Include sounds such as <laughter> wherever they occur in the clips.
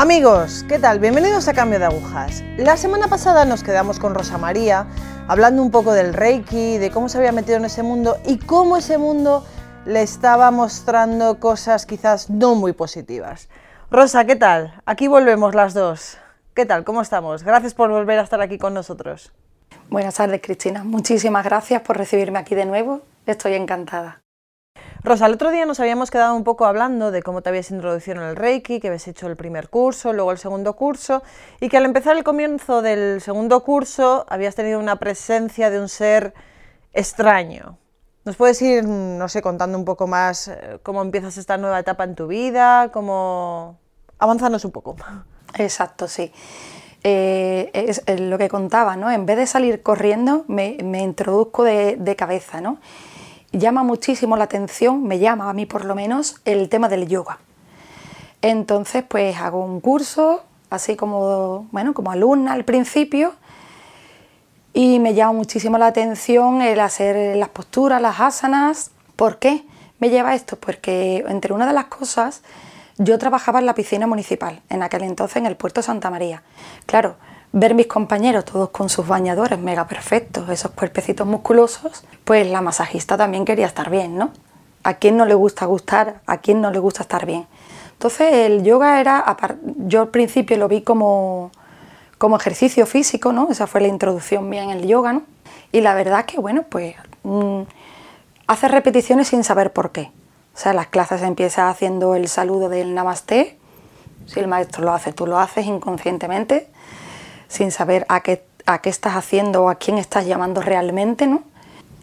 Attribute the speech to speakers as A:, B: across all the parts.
A: Amigos, ¿qué tal? Bienvenidos a Cambio de Agujas. La semana pasada nos quedamos con Rosa María hablando un poco del Reiki, de cómo se había metido en ese mundo y cómo ese mundo le estaba mostrando cosas quizás no muy positivas. Rosa, ¿qué tal? Aquí volvemos las dos. ¿Qué tal? ¿Cómo estamos? Gracias por volver a estar aquí con nosotros.
B: Buenas tardes, Cristina. Muchísimas gracias por recibirme aquí de nuevo. Estoy encantada.
A: Rosa, el otro día nos habíamos quedado un poco hablando de cómo te habías introducido en el Reiki, que habías hecho el primer curso, luego el segundo curso, y que al empezar el comienzo del segundo curso habías tenido una presencia de un ser extraño. ¿Nos puedes ir, no sé, contando un poco más eh, cómo empiezas esta nueva etapa en tu vida? Cómo... Avanzarnos un poco.
B: Exacto, sí. Eh, es, lo que contaba, ¿no? En vez de salir corriendo, me, introduzco de, de cabeza, ¿no? Llama muchísimo la atención, me llama a mí por lo menos, el tema del yoga. Entonces, pues hago un curso, así como, bueno, como alumna al principio, y me llama muchísimo la atención el hacer las posturas, las asanas. ¿Por qué me lleva esto? Porque entre una de las cosas, yo trabajaba en la piscina municipal, en aquel entonces en el puerto Santa María. Claro, ver mis compañeros todos con sus bañadores mega perfectos, esos cuerpecitos musculosos, pues la masajista también quería estar bien, ¿no? ¿A quién no le gusta gustar? ¿A quién no le gusta estar bien? Entonces el yoga era, yo al principio lo vi como, como ejercicio físico, ¿no? Esa fue la introducción mía en el yoga, ¿no? Y la verdad que, bueno, pues mm, hace repeticiones sin saber por qué. O sea, las clases empieza haciendo el saludo del namaste. Si el maestro lo hace, tú lo haces inconscientemente sin saber a qué, a qué estás haciendo o a quién estás llamando realmente, ¿no?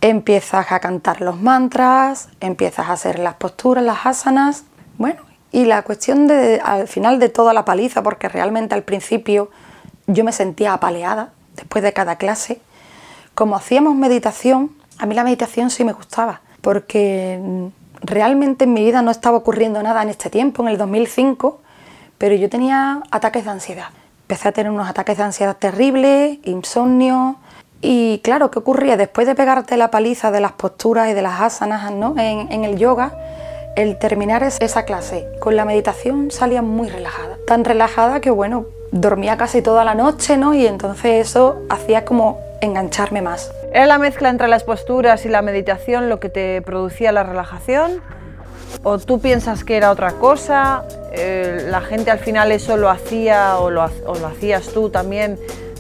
B: Empiezas a cantar los mantras, empiezas a hacer las posturas, las asanas, bueno, y la cuestión de, al final de toda la paliza, porque realmente al principio yo me sentía apaleada después de cada clase, como hacíamos meditación, a mí la meditación sí me gustaba, porque realmente en mi vida no estaba ocurriendo nada en este tiempo, en el 2005, pero yo tenía ataques de ansiedad empecé a tener unos ataques de ansiedad terribles, insomnio. Y claro, ¿qué ocurría? Después de pegarte la paliza de las posturas y de las asanas ¿no? en, el yoga, el terminar esa clase con la meditación salía muy relajada. Tan relajada que, bueno, dormía casi toda la noche, ¿no? Y entonces eso hacía como engancharme más.
A: ¿Era la mezcla entre las posturas y la meditación lo que te producía la relajación? ¿O tú piensas que era otra cosa? Eh, ¿La gente al final eso lo hacía o lo, hacías tú también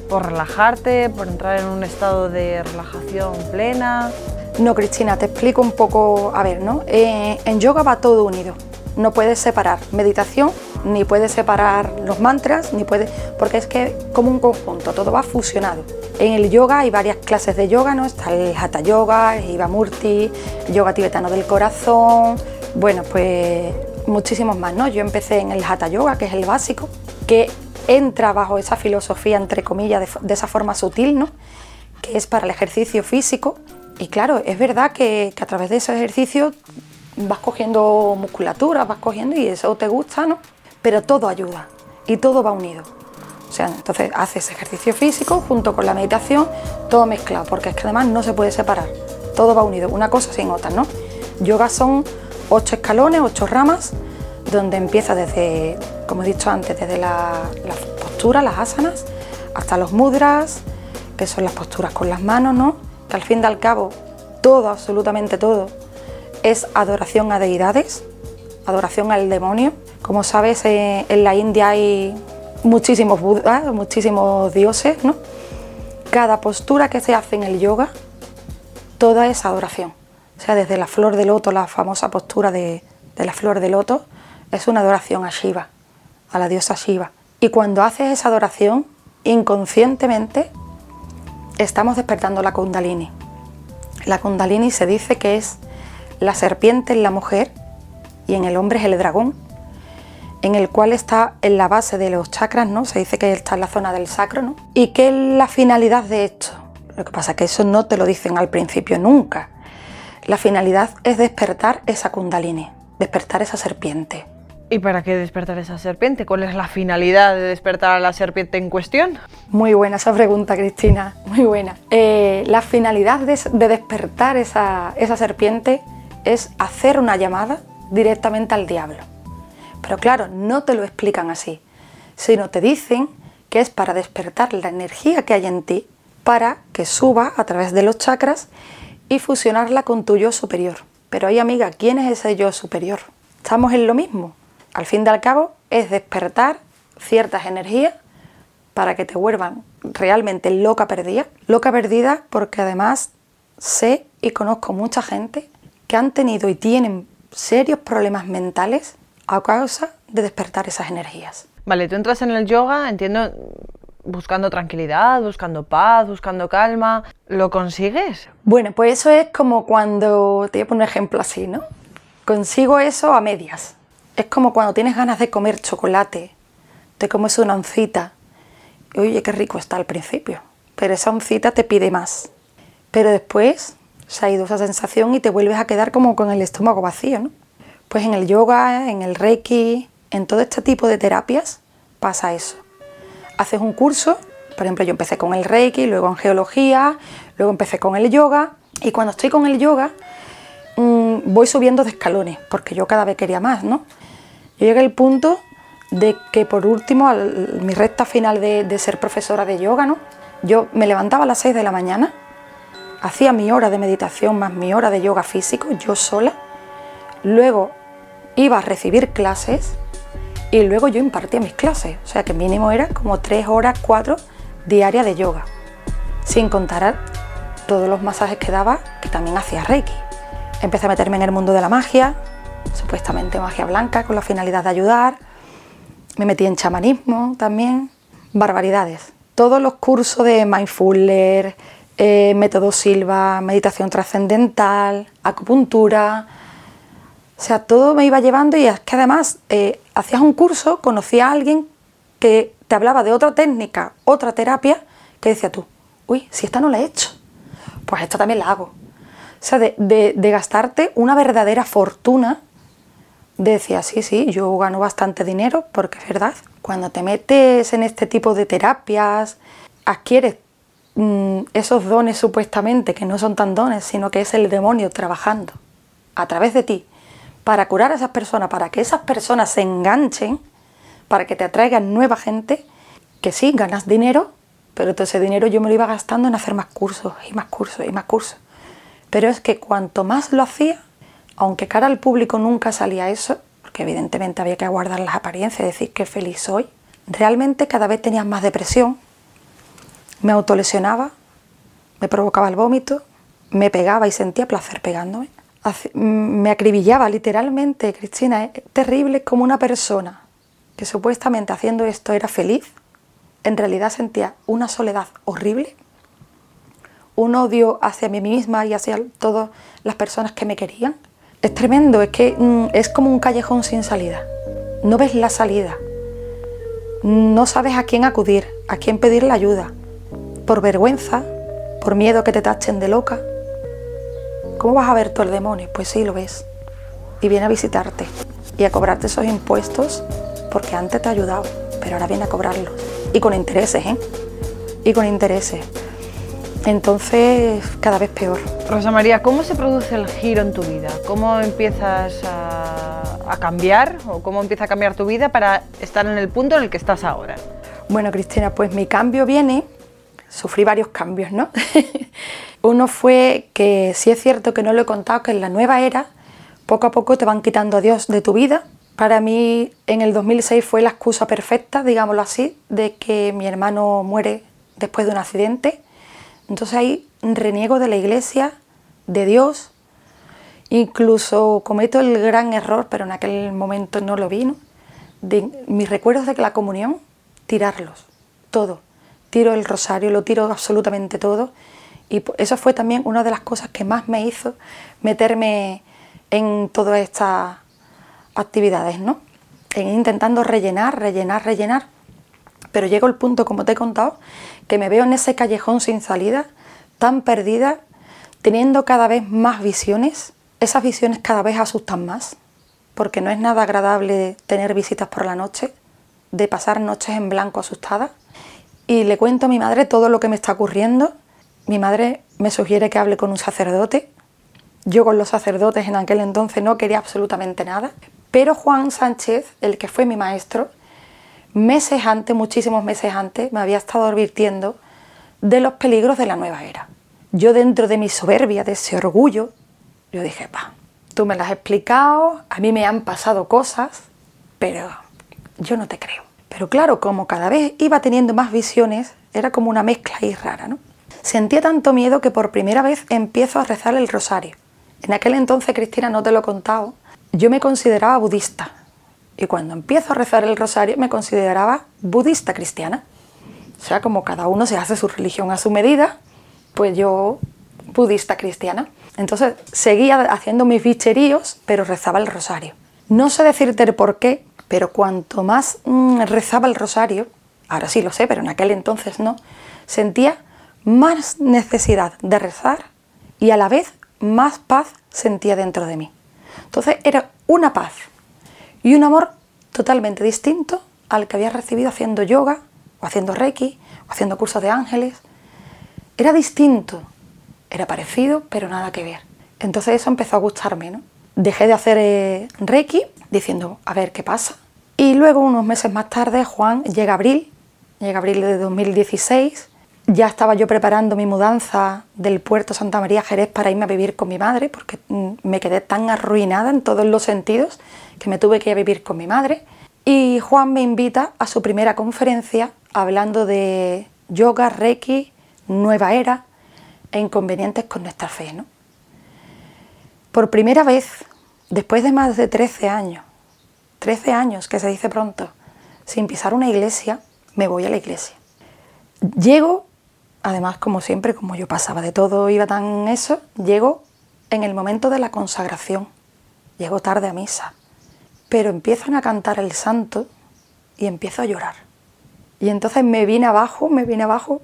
A: por relajarte, por entrar en un estado de relajación plena?
B: No, Cristina, te explico un poco. A ver, ¿no? Eh, en yoga va todo unido. No puedes separar meditación, ni puedes separar los mantras, ni puedes. porque es que como un conjunto, todo va fusionado. En el yoga hay varias clases de yoga, ¿no? Está el Hatha Yoga, el Ivamurti, el yoga tibetano del corazón, bueno, pues muchísimos más, ¿no? Yo empecé en el Hatha Yoga, que es el básico, que entra bajo esa filosofía, entre comillas, de, esa forma sutil, ¿no? Que es para el ejercicio físico. Y claro, es verdad que, a través de ese ejercicio vas cogiendo musculatura, vas cogiendo y eso te gusta, ¿no? Pero todo ayuda y todo va unido. O sea, entonces haces ejercicio físico junto con la meditación, todo mezclado, porque es que además no se puede separar, todo va unido, una cosa sin otra, ¿no? Yoga son ocho escalones, ocho ramas, donde empieza desde, como he dicho antes, desde las posturas, las asanas, hasta los mudras, que son las posturas con las manos, ¿no? Que al fin y al cabo, todo, absolutamente todo, es adoración a deidades, adoración al demonio. Como sabes, eh, en la India hay muchísimos budas, muchísimos dioses, ¿no? Cada postura que se hace en el yoga, toda es adoración. O sea, desde la flor de loto, la famosa postura de, la flor de loto, es una adoración a Shiva, a la diosa Shiva. Y cuando haces esa adoración, inconscientemente estamos despertando la kundalini. La kundalini se dice que es la serpiente en la mujer y en el hombre es el dragón, en el cual está en la base de los chakras, ¿no? Se dice que está en la zona del sacro, ¿no? ¿Y qué es la finalidad de esto? Lo que pasa es que eso no te lo dicen al principio nunca. La finalidad es despertar esa kundalini, despertar esa serpiente.
A: ¿Y para qué despertar esa serpiente? ¿Cuál es la finalidad de despertar a la serpiente en cuestión?
B: Muy buena esa pregunta, Cristina, muy buena. Eh, la finalidad de, despertar esa, esa serpiente es hacer una llamada directamente al diablo. Pero claro, no te lo explican así. sino te dicen que es para despertar la energía que hay en ti para que suba a través de los chakras y fusionarla con tu yo superior. Pero ahí, amiga, ¿quién es ese yo superior? Estamos en lo mismo. Al fin y al cabo, es despertar ciertas energías para que te vuelvan realmente loca perdida. Loca perdida porque además sé y conozco mucha gente que han tenido y tienen serios problemas mentales a causa de despertar esas energías.
A: Vale, tú entras en el yoga, entiendo, buscando tranquilidad, buscando paz, buscando calma. ¿Lo consigues?
B: Bueno, pues eso es como cuando, te voy a poner un ejemplo así, ¿no? Consigo eso a medias. Es como cuando tienes ganas de comer chocolate, te comes una oncita. Oye, qué rico está al principio, pero esa oncita te pide más. Pero después se ha ido esa sensación y te vuelves a quedar como con el estómago vacío, ¿no? Pues en el yoga, en el reiki, en todo este tipo de terapias pasa eso. Haces un curso, por ejemplo, yo empecé con el reiki, luego en geología, luego empecé con el yoga y cuando estoy con el yoga mm, voy subiendo de escalones porque yo cada vez quería más, ¿no? Llegué al punto de que por último, mi recta final de, de ser profesora de yoga, ¿no? Yo me levantaba a las 6 de la mañana hacía mi hora de meditación más mi hora de yoga físico, yo sola. Luego iba a recibir clases y luego yo impartía mis clases. O sea que mínimo era como tres horas, cuatro diarias de yoga. Sin contar todos los masajes que daba, que también hacía Reiki. Empecé a meterme en el mundo de la magia, supuestamente magia blanca, con la finalidad de ayudar. Me metí en chamanismo también, barbaridades. Todos los cursos de mindfulness, eh, método Silva, meditación trascendental, acupuntura. O sea, todo me iba llevando y es que además eh, hacías un curso, conocía a alguien que te hablaba de otra técnica, otra terapia, que decía tú, uy, si esta no la he hecho, pues esta también la hago. O sea, de, de gastarte una verdadera fortuna, decía, sí, sí, yo gano bastante dinero, porque es verdad, cuando te metes en este tipo de terapias, adquieres Mm, esos dones supuestamente, que no son tan dones, sino que es el demonio trabajando a través de ti para curar a esas personas, para que esas personas se enganchen, para que te atraigan nueva gente, que sí, ganas dinero, pero todo ese dinero yo me lo iba gastando en hacer más cursos y más cursos y más cursos. Pero es que cuanto más lo hacía, aunque cara al público nunca salía eso, porque evidentemente había que guardar las apariencias decir que feliz soy, realmente cada vez tenías más depresión, me autolesionaba, me provocaba el vómito, me pegaba y sentía placer pegándome. Me acribillaba literalmente, Cristina, es terrible como una persona que supuestamente haciendo esto era feliz, en realidad sentía una soledad horrible, un odio hacia mí misma y hacia todas las personas que me querían. Es tremendo, es que mm, es como un callejón sin salida. No ves la salida. No sabes a quién acudir, a quién pedir la ayuda por vergüenza, por miedo que te tachen de loca. ¿Cómo vas a ver tú el demonio? Pues sí, lo ves. Y viene a visitarte y a cobrarte esos impuestos porque antes te ha ayudado, pero ahora viene a cobrarlos. Y con intereses, ¿eh? Y con intereses. Entonces, cada vez peor.
A: Rosa María, ¿cómo se produce el giro en tu vida? ¿Cómo empiezas a, a, cambiar o cómo empieza a cambiar tu vida para estar en el punto en el que estás ahora?
B: Bueno, Cristina, pues mi cambio viene sufrí varios cambios, ¿no? <laughs> Uno fue que sí es cierto que no lo he contado, que en la nueva era poco a poco te van quitando a Dios de tu vida. Para mí en el 2006 fue la excusa perfecta, digámoslo así, de que mi hermano muere después de un accidente. Entonces ahí reniego de la iglesia, de Dios, incluso cometo el gran error, pero en aquel momento no lo vi, de mis recuerdos de la comunión, tirarlos, todo tiro el rosario, lo tiro absolutamente todo. Y eso fue también una de las cosas que más me hizo meterme en todas estas actividades, ¿no? En intentando rellenar, rellenar, rellenar. Pero llego al punto, como te he contado, que me veo en ese callejón sin salida, tan perdida, teniendo cada vez más visiones. Esas visiones cada vez asustan más, porque no es nada agradable tener visitas por la noche, de pasar noches en blanco asustada y le cuento a mi madre todo lo que me está ocurriendo. Mi madre me sugiere que hable con un sacerdote. Yo con los sacerdotes en aquel entonces no quería absolutamente nada. Pero Juan Sánchez, el que fue mi maestro, meses antes, muchísimos meses antes, me había estado advirtiendo de los peligros de la nueva era. Yo dentro de mi soberbia, de ese orgullo, yo dije, pa, tú me las has explicado, a mí me han pasado cosas, pero yo no te creo. Pero claro, como cada vez iba teniendo más visiones, era como una mezcla ahí rara, ¿no? Sentía tanto miedo que por primera vez empiezo a rezar el rosario. En aquel entonces, Cristina, no te lo he contado, yo me consideraba budista. Y cuando empiezo a rezar el rosario me consideraba budista cristiana. O sea, como cada uno se hace su religión a su medida, pues yo budista cristiana. Entonces seguía haciendo mis bicheríos, pero rezaba el rosario. No sé decirte el por qué, pero cuanto más mm, rezaba el rosario, ahora sí lo sé, pero en aquel entonces no, sentía más necesidad de rezar y a la vez más paz sentía dentro de mí. Entonces era una paz y un amor totalmente distinto al que había recibido haciendo yoga o haciendo reiki o haciendo cursos de ángeles. Era distinto, era parecido, pero nada que ver. Entonces eso empezó a gustarme, ¿no? Dejé de hacer eh, reiki diciendo, a ver qué pasa. Y luego, unos meses más tarde, Juan llega abril, llega abril de 2016 ya estaba yo preparando mi mudanza del puerto Santa María Jerez para irme a vivir con mi madre, porque mm, me quedé tan arruinada en todos los sentidos que me tuve que ir a vivir con mi madre. Y Juan me invita a su primera conferencia hablando de yoga, reiki, nueva era e inconvenientes con nuestra fe. ¿no? Por primera vez, después de más de 13 años, 13 años que se dice pronto, sin pisar una iglesia, me voy a la iglesia. Llego además, como siempre, como yo pasaba de todo, iba tan eso, llego en el momento de la consagración. Llego tarde a misa. Pero empiezan a cantar el santo y empiezo a llorar. Y entonces me vine abajo, me vine abajo,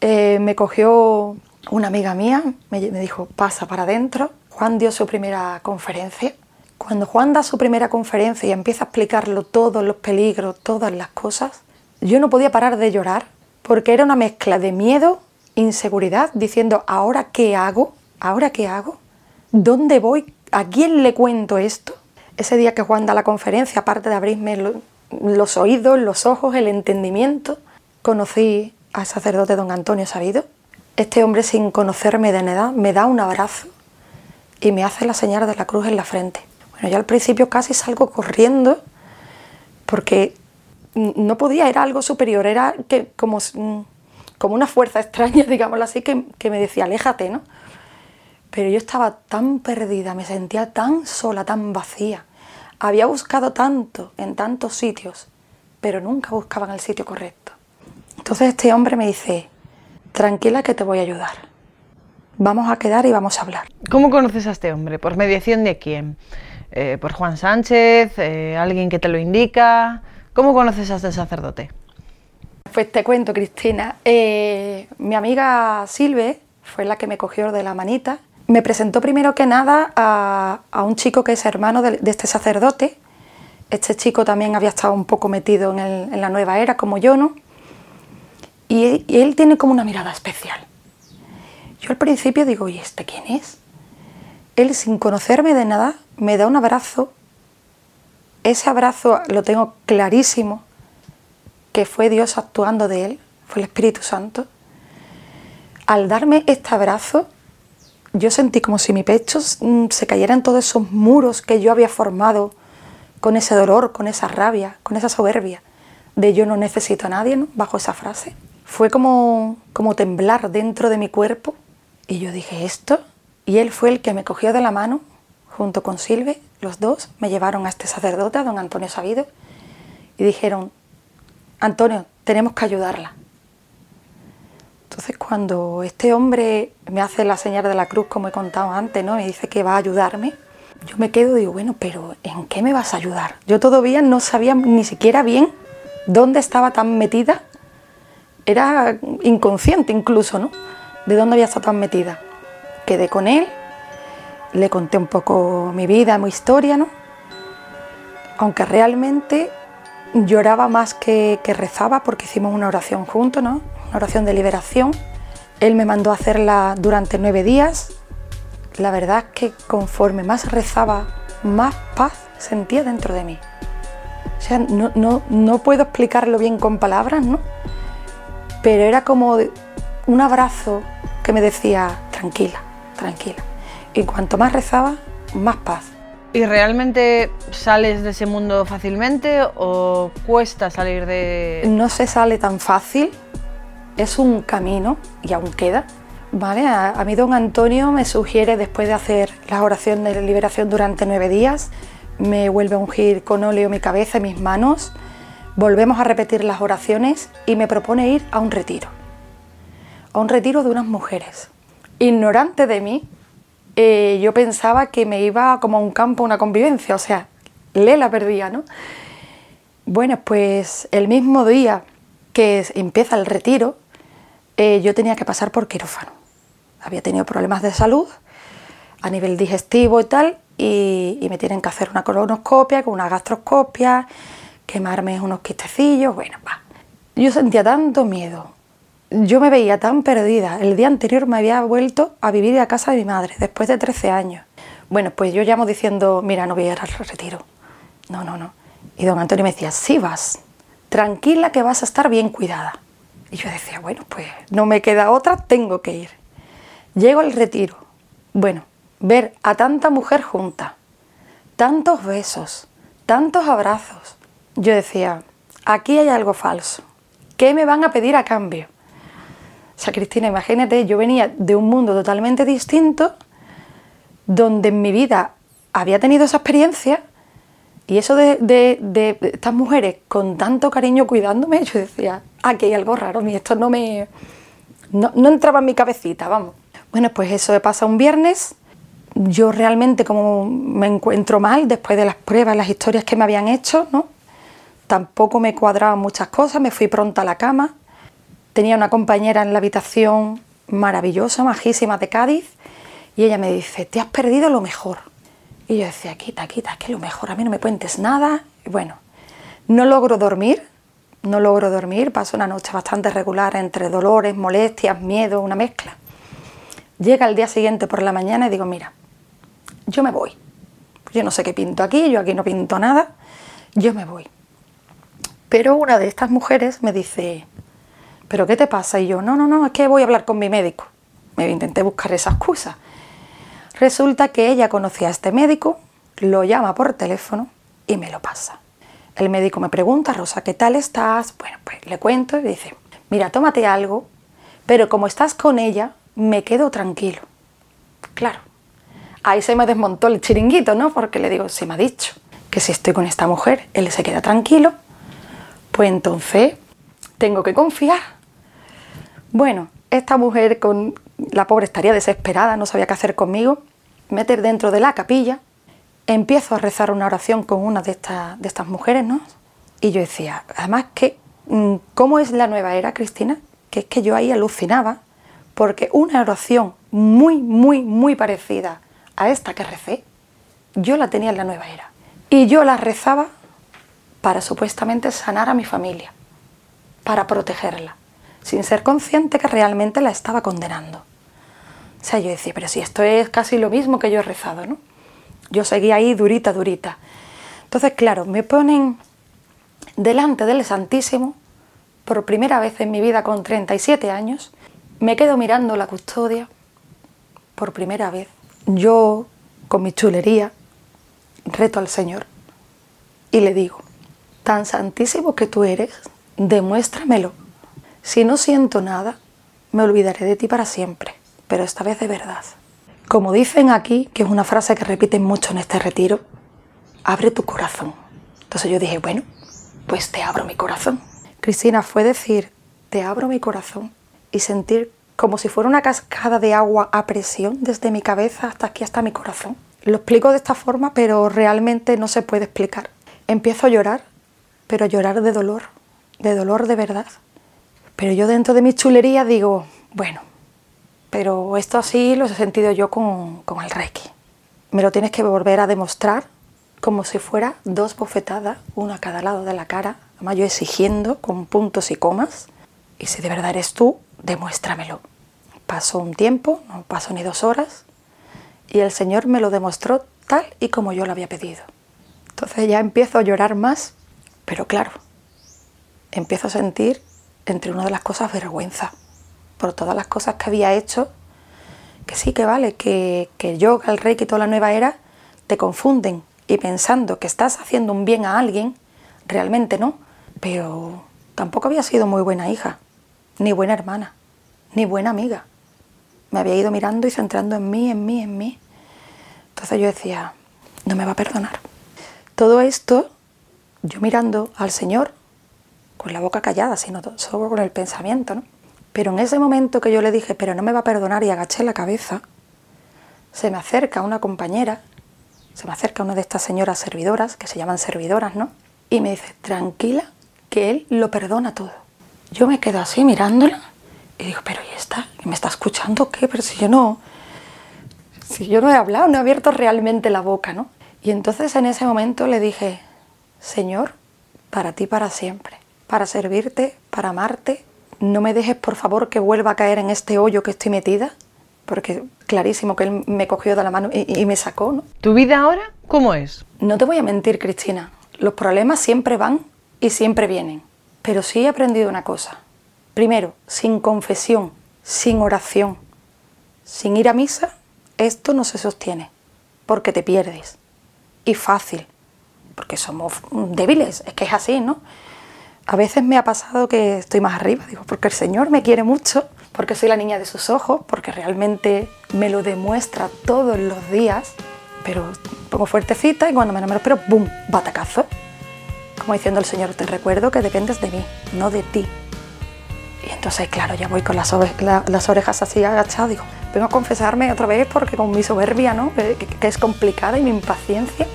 B: eh, me cogió una amiga mía, me, me dijo, pasa para adentro. Juan dio su primera conferencia. Cuando Juan da su primera conferencia y empieza a explicarlo todos los peligros, todas las cosas, yo no podía parar de llorar porque era una mezcla de miedo, inseguridad, diciendo, ¿ahora qué hago? ¿Ahora qué hago? ¿Dónde voy? ¿A quién le cuento esto? Ese día que Juan da la conferencia, aparte de abrirme los oídos, los ojos, el entendimiento, conocí al sacerdote don Antonio Sabido. Este hombre, sin conocerme de nada, me da un abrazo y me hace la señal de la cruz en la frente. Bueno, yo al principio casi salgo corriendo porque no podía, era algo superior, era que como, como una fuerza extraña, <laughs> digámoslo así, que, que me decía, aléjate, ¿no? Pero yo estaba tan perdida, me sentía tan sola, tan vacía. Había buscado tanto en tantos sitios, pero nunca buscaban el sitio correcto. Entonces este hombre me dice, tranquila que te voy a ayudar. Vamos a quedar y vamos a hablar.
A: ¿Cómo conoces a este hombre? ¿Por mediación de quién? Eh, ¿Por Juan Sánchez? Eh, ¿Alguien que te lo indica? ¿Cómo conoces a este sacerdote?
B: Pues te cuento, Cristina. Eh, mi amiga Silve fue la que me cogió de la manita. Me presentó primero que nada a, un chico que es hermano de, este sacerdote. Este chico también había estado un poco metido en, la nueva era, como yo, ¿no? Y, y él tiene como una mirada especial. Yo al principio digo, ¿y este quién es? Él, sin conocerme de nada, me da un abrazo ese abrazo lo tengo clarísimo, que fue Dios actuando de él, fue el Espíritu Santo. Al darme este abrazo, yo sentí como si mi pecho mm, se cayera en todos esos muros que yo había formado con ese dolor, con esa rabia, con esa soberbia de yo no necesito a nadie, ¿no? bajo esa frase. Fue como, como temblar dentro de mi cuerpo y yo dije esto y él fue el que me cogió de la mano junto con Silve, los dos me llevaron a este sacerdote, a don Antonio Sabido, y dijeron, Antonio, tenemos que ayudarla. Entonces cuando este hombre me hace la señal de la cruz, como he contado antes, ¿no? me dice que va a ayudarme, yo me quedo y digo, bueno, pero ¿en qué me vas a ayudar? Yo todavía no sabía ni siquiera bien dónde estaba tan metida. Era inconsciente incluso, ¿no? De dónde había estado tan metida. Quedé con él, le conté un poco mi vida, mi historia, ¿no? Aunque realmente lloraba más que, rezaba porque hicimos una oración juntos, ¿no? Una oración de liberación. Él me mandó a hacerla durante nueve días. La verdad es que conforme más rezaba, más paz sentía dentro de mí. sea, no, no, no puedo explicarlo bien con palabras, ¿no? Pero era como un abrazo que me decía, tranquila, tranquila. Y cuanto más rezaba, más paz.
A: ¿Y realmente sales de ese mundo fácilmente o cuesta salir de...?
B: No se sale tan fácil, es un camino y aún queda. ¿vale? A, mí don Antonio me sugiere, después de hacer las oraciones de liberación durante nueve días, me vuelve a ungir con óleo mi cabeza y mis manos, volvemos a repetir las oraciones y me propone ir a un retiro. A un retiro de unas mujeres. Ignorante de mí, eh, yo pensaba que me iba como a un campo, una convivencia, o sea, le la perdía, ¿no? Bueno, pues el mismo día que empieza el retiro, eh, yo tenía que pasar por quirófano. Había tenido problemas de salud a nivel digestivo y tal, y, y me tienen que hacer una colonoscopia con una gastroscopia, quemarme unos quistecillos, bueno, va. Yo sentía tanto miedo, yo me veía tan perdida. El día anterior me había vuelto a vivir a casa de mi madre, después de 13 años. Bueno, pues yo llamo diciendo, mira, no voy a ir al retiro. No, no, no. Y don Antonio me decía, sí vas, tranquila que vas a estar bien cuidada. Y yo decía, bueno, pues no me queda otra, tengo que ir. Llego al retiro. Bueno, ver a tanta mujer junta, tantos besos, tantos abrazos. Yo decía, aquí hay algo falso. ¿Qué me van a pedir a cambio? O sea, Cristina, imagínate, yo venía de un mundo totalmente distinto, donde en mi vida había tenido esa experiencia, y eso de, estas mujeres con tanto cariño cuidándome, yo decía, aquí hay algo raro, y esto no me. No, no entraba en mi cabecita, vamos. Bueno, pues eso pasa un viernes. Yo realmente, como me encuentro mal después de las pruebas, las historias que me habían hecho, ¿no? Tampoco me cuadraban muchas cosas, me fui pronta a la cama Tenía una compañera en la habitación maravillosa, majísima de Cádiz, y ella me dice, te has perdido lo mejor. Y yo decía, quita, quita, que lo mejor, a mí no me cuentes nada. Bueno, no logro dormir, no logro dormir, paso una noche bastante regular entre dolores, molestias, miedo, una mezcla. Llega el día siguiente por la mañana y digo, mira, yo me voy. Yo no sé qué pinto aquí, yo aquí no pinto nada, yo me voy. Pero una de estas mujeres me dice, ¿pero qué te pasa? Y yo, no, no, no, es que voy a hablar con mi médico. Me intenté buscar esa excusa. Resulta que ella conocía a este médico, lo llama por teléfono y me lo pasa. El médico me pregunta, Rosa, ¿qué tal estás? Bueno, pues le cuento y dice, mira, tómate algo, pero como estás con ella, me quedo tranquilo. Claro, ahí se me desmontó el chiringuito, ¿no? Porque le digo, se me ha dicho que si estoy con esta mujer, él se queda tranquilo, pues entonces tengo que confiar. Bueno, esta mujer con la pobre estaría desesperada, no sabía qué hacer conmigo, meter dentro de la capilla, empiezo a rezar una oración con una de estas, de estas mujeres, ¿no? Y yo decía, además que, mm, ¿cómo es la nueva era, Cristina? Que es que yo ahí alucinaba, porque una oración muy, muy, muy parecida a esta que recé, yo la tenía en la nueva era. Y yo la rezaba para supuestamente sanar a mi familia para protegerla, sin ser consciente que realmente la estaba condenando. O sea, yo decía, pero si esto es casi lo mismo que yo he rezado, ¿no? Yo seguía ahí durita, durita. Entonces, claro, me ponen delante del Santísimo, por primera vez en mi vida con 37 años, me quedo mirando la custodia, por primera vez. Yo, con mi chulería, reto al Señor y le digo, tan santísimo que tú eres, demuéstramelo. Si no siento nada, me olvidaré de ti para siempre, pero esta vez de verdad. Como dicen aquí, que es una frase que repiten mucho en este retiro, abre tu corazón. Entonces yo dije, bueno, pues te abro mi corazón. Cristina fue decir, te abro mi corazón y sentir como si fuera una cascada de agua a presión desde mi cabeza hasta aquí, hasta mi corazón. Lo explico de esta forma, pero realmente no se puede explicar. Empiezo a llorar, pero a llorar de dolor, de dolor de verdad. Pero yo dentro de mi chulería digo, bueno, pero esto así lo he sentido yo con, con el Reiki. Me lo tienes que volver a demostrar como si fuera dos bofetadas, una a cada lado de la cara, además yo exigiendo con puntos y comas. Y si de verdad eres tú, demuéstramelo. Pasó un tiempo, no pasó ni dos horas, y el Señor me lo demostró tal y como yo lo había pedido. Entonces ya empiezo a llorar más Pero claro, empiezo a sentir entre una de las cosas vergüenza por todas las cosas que había hecho, que sí que vale, que, que yo, el rey y toda la nueva era te confunden y pensando que estás haciendo un bien a alguien, realmente no, pero tampoco había sido muy buena hija, ni buena hermana, ni buena amiga. Me había ido mirando y centrando en mí, en mí, en mí. Entonces yo decía, no me va a perdonar. Todo esto, yo mirando al Señor, con la boca callada, sino solo con el pensamiento, ¿no? Pero en ese momento que yo le dije, pero no me va a perdonar y agaché la cabeza, se me acerca una compañera, se me acerca una de estas señoras servidoras, que se llaman servidoras, ¿no? Y me dice, tranquila, que él lo perdona todo. Yo me quedo así mirándola y digo, pero ¿y esta? ¿Me está escuchando qué? Pero si yo no, si yo no he hablado, no he abierto realmente la boca, ¿no? Y entonces en ese momento le dije, Señor, para ti para siempre, para servirte, para amarte, no me dejes por favor que vuelva a caer en este hoyo que estoy metida, porque clarísimo que él me cogió de la mano y, me sacó. ¿no?
A: ¿Tu vida ahora cómo es?
B: No te voy a mentir, Cristina, los problemas siempre van y siempre vienen, pero sí he aprendido una cosa. Primero, sin confesión, sin oración, sin ir a misa, esto no se sostiene, porque te pierdes. Y fácil, porque somos débiles, es que es así, ¿no? A veces me ha pasado que estoy más arriba, digo, porque el Señor me quiere mucho, porque soy la niña de sus ojos, porque realmente me lo demuestra todos los días, pero pongo fuertecita y cuando me lo espero, ¡bum!, batacazo. Como diciendo el Señor, te recuerdo que dependes de mí, no de ti. Y entonces, claro, ya voy con las, orejas así agachadas, digo, vengo a confesarme otra vez porque con mi soberbia, ¿no? que es complicada y mi impaciencia.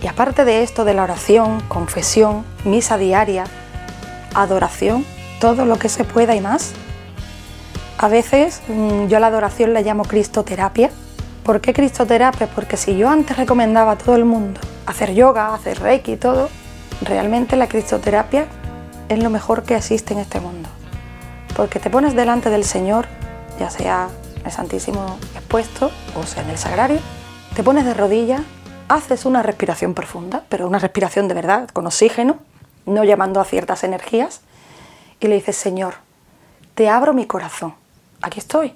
B: Y aparte de esto de la oración, confesión, misa diaria, adoración, todo lo que se pueda y más. A veces mm, yo la adoración la llamo cristoterapia. ¿Por qué cristoterapia? Porque si yo antes recomendaba a todo el mundo hacer yoga, hacer reiki y todo, realmente la cristoterapia es lo mejor que existe en este mundo. Porque te pones delante del Señor, ya sea el Santísimo expuesto o sea en el sagrario, te pones de rodillas, haces una respiración profunda, pero una respiración de verdad, con oxígeno, no llamando a ciertas energías, y le dices, Señor, te abro mi corazón, aquí estoy.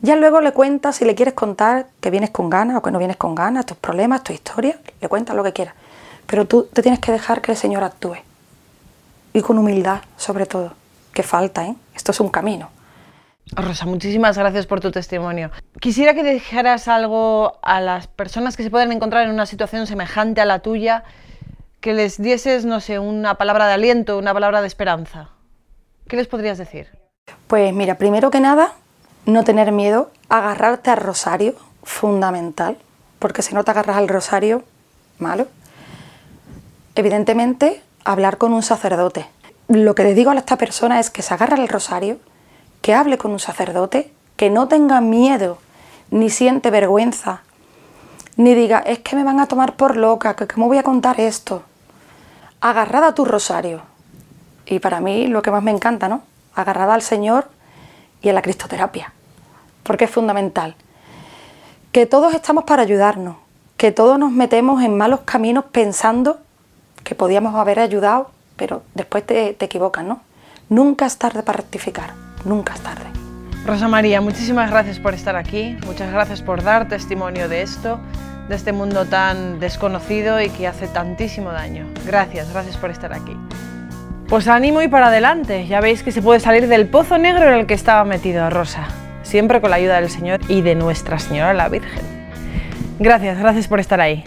B: Ya luego le cuentas, si le quieres contar que vienes con ganas o que no vienes con ganas, tus problemas, tu historia, le cuentas lo que quieras. Pero tú te tienes que dejar que el Señor actúe. Y con humildad, sobre todo, que falta, ¿eh? Esto es un camino.
A: Rosa, muchísimas gracias por tu testimonio. Quisiera que dijeras algo a las personas que se pueden encontrar en una situación semejante a la tuya que les dieses, no sé, una palabra de aliento, una palabra de esperanza, ¿qué les podrías decir?
B: Pues mira, primero que nada, no tener miedo, agarrarte al rosario, fundamental, porque si no te agarras al rosario, malo. Evidentemente, hablar con un sacerdote. Lo que les digo a esta persona es que se agarre al rosario, que hable con un sacerdote, que no tenga miedo, ni siente vergüenza, ni diga, es que me van a tomar por loca, que cómo voy a contar esto agarrada a tu rosario. Y para mí lo que más me encanta, ¿no? Agarrada al Señor y a la cristoterapia, porque es fundamental. Que todos estamos para ayudarnos, que todos nos metemos en malos caminos pensando que podíamos haber ayudado, pero después te, te equivocas, ¿no? Nunca es tarde para rectificar, nunca es tarde.
A: Rosa María, muchísimas gracias por estar aquí, muchas gracias por dar testimonio de esto de este mundo tan desconocido y que hace tantísimo daño. Gracias, gracias por estar aquí. Pues ánimo y para adelante, ya veis que se puede salir del pozo negro en el que estaba metido Rosa, siempre con la ayuda del Señor y de Nuestra Señora la Virgen. Gracias, gracias por estar ahí.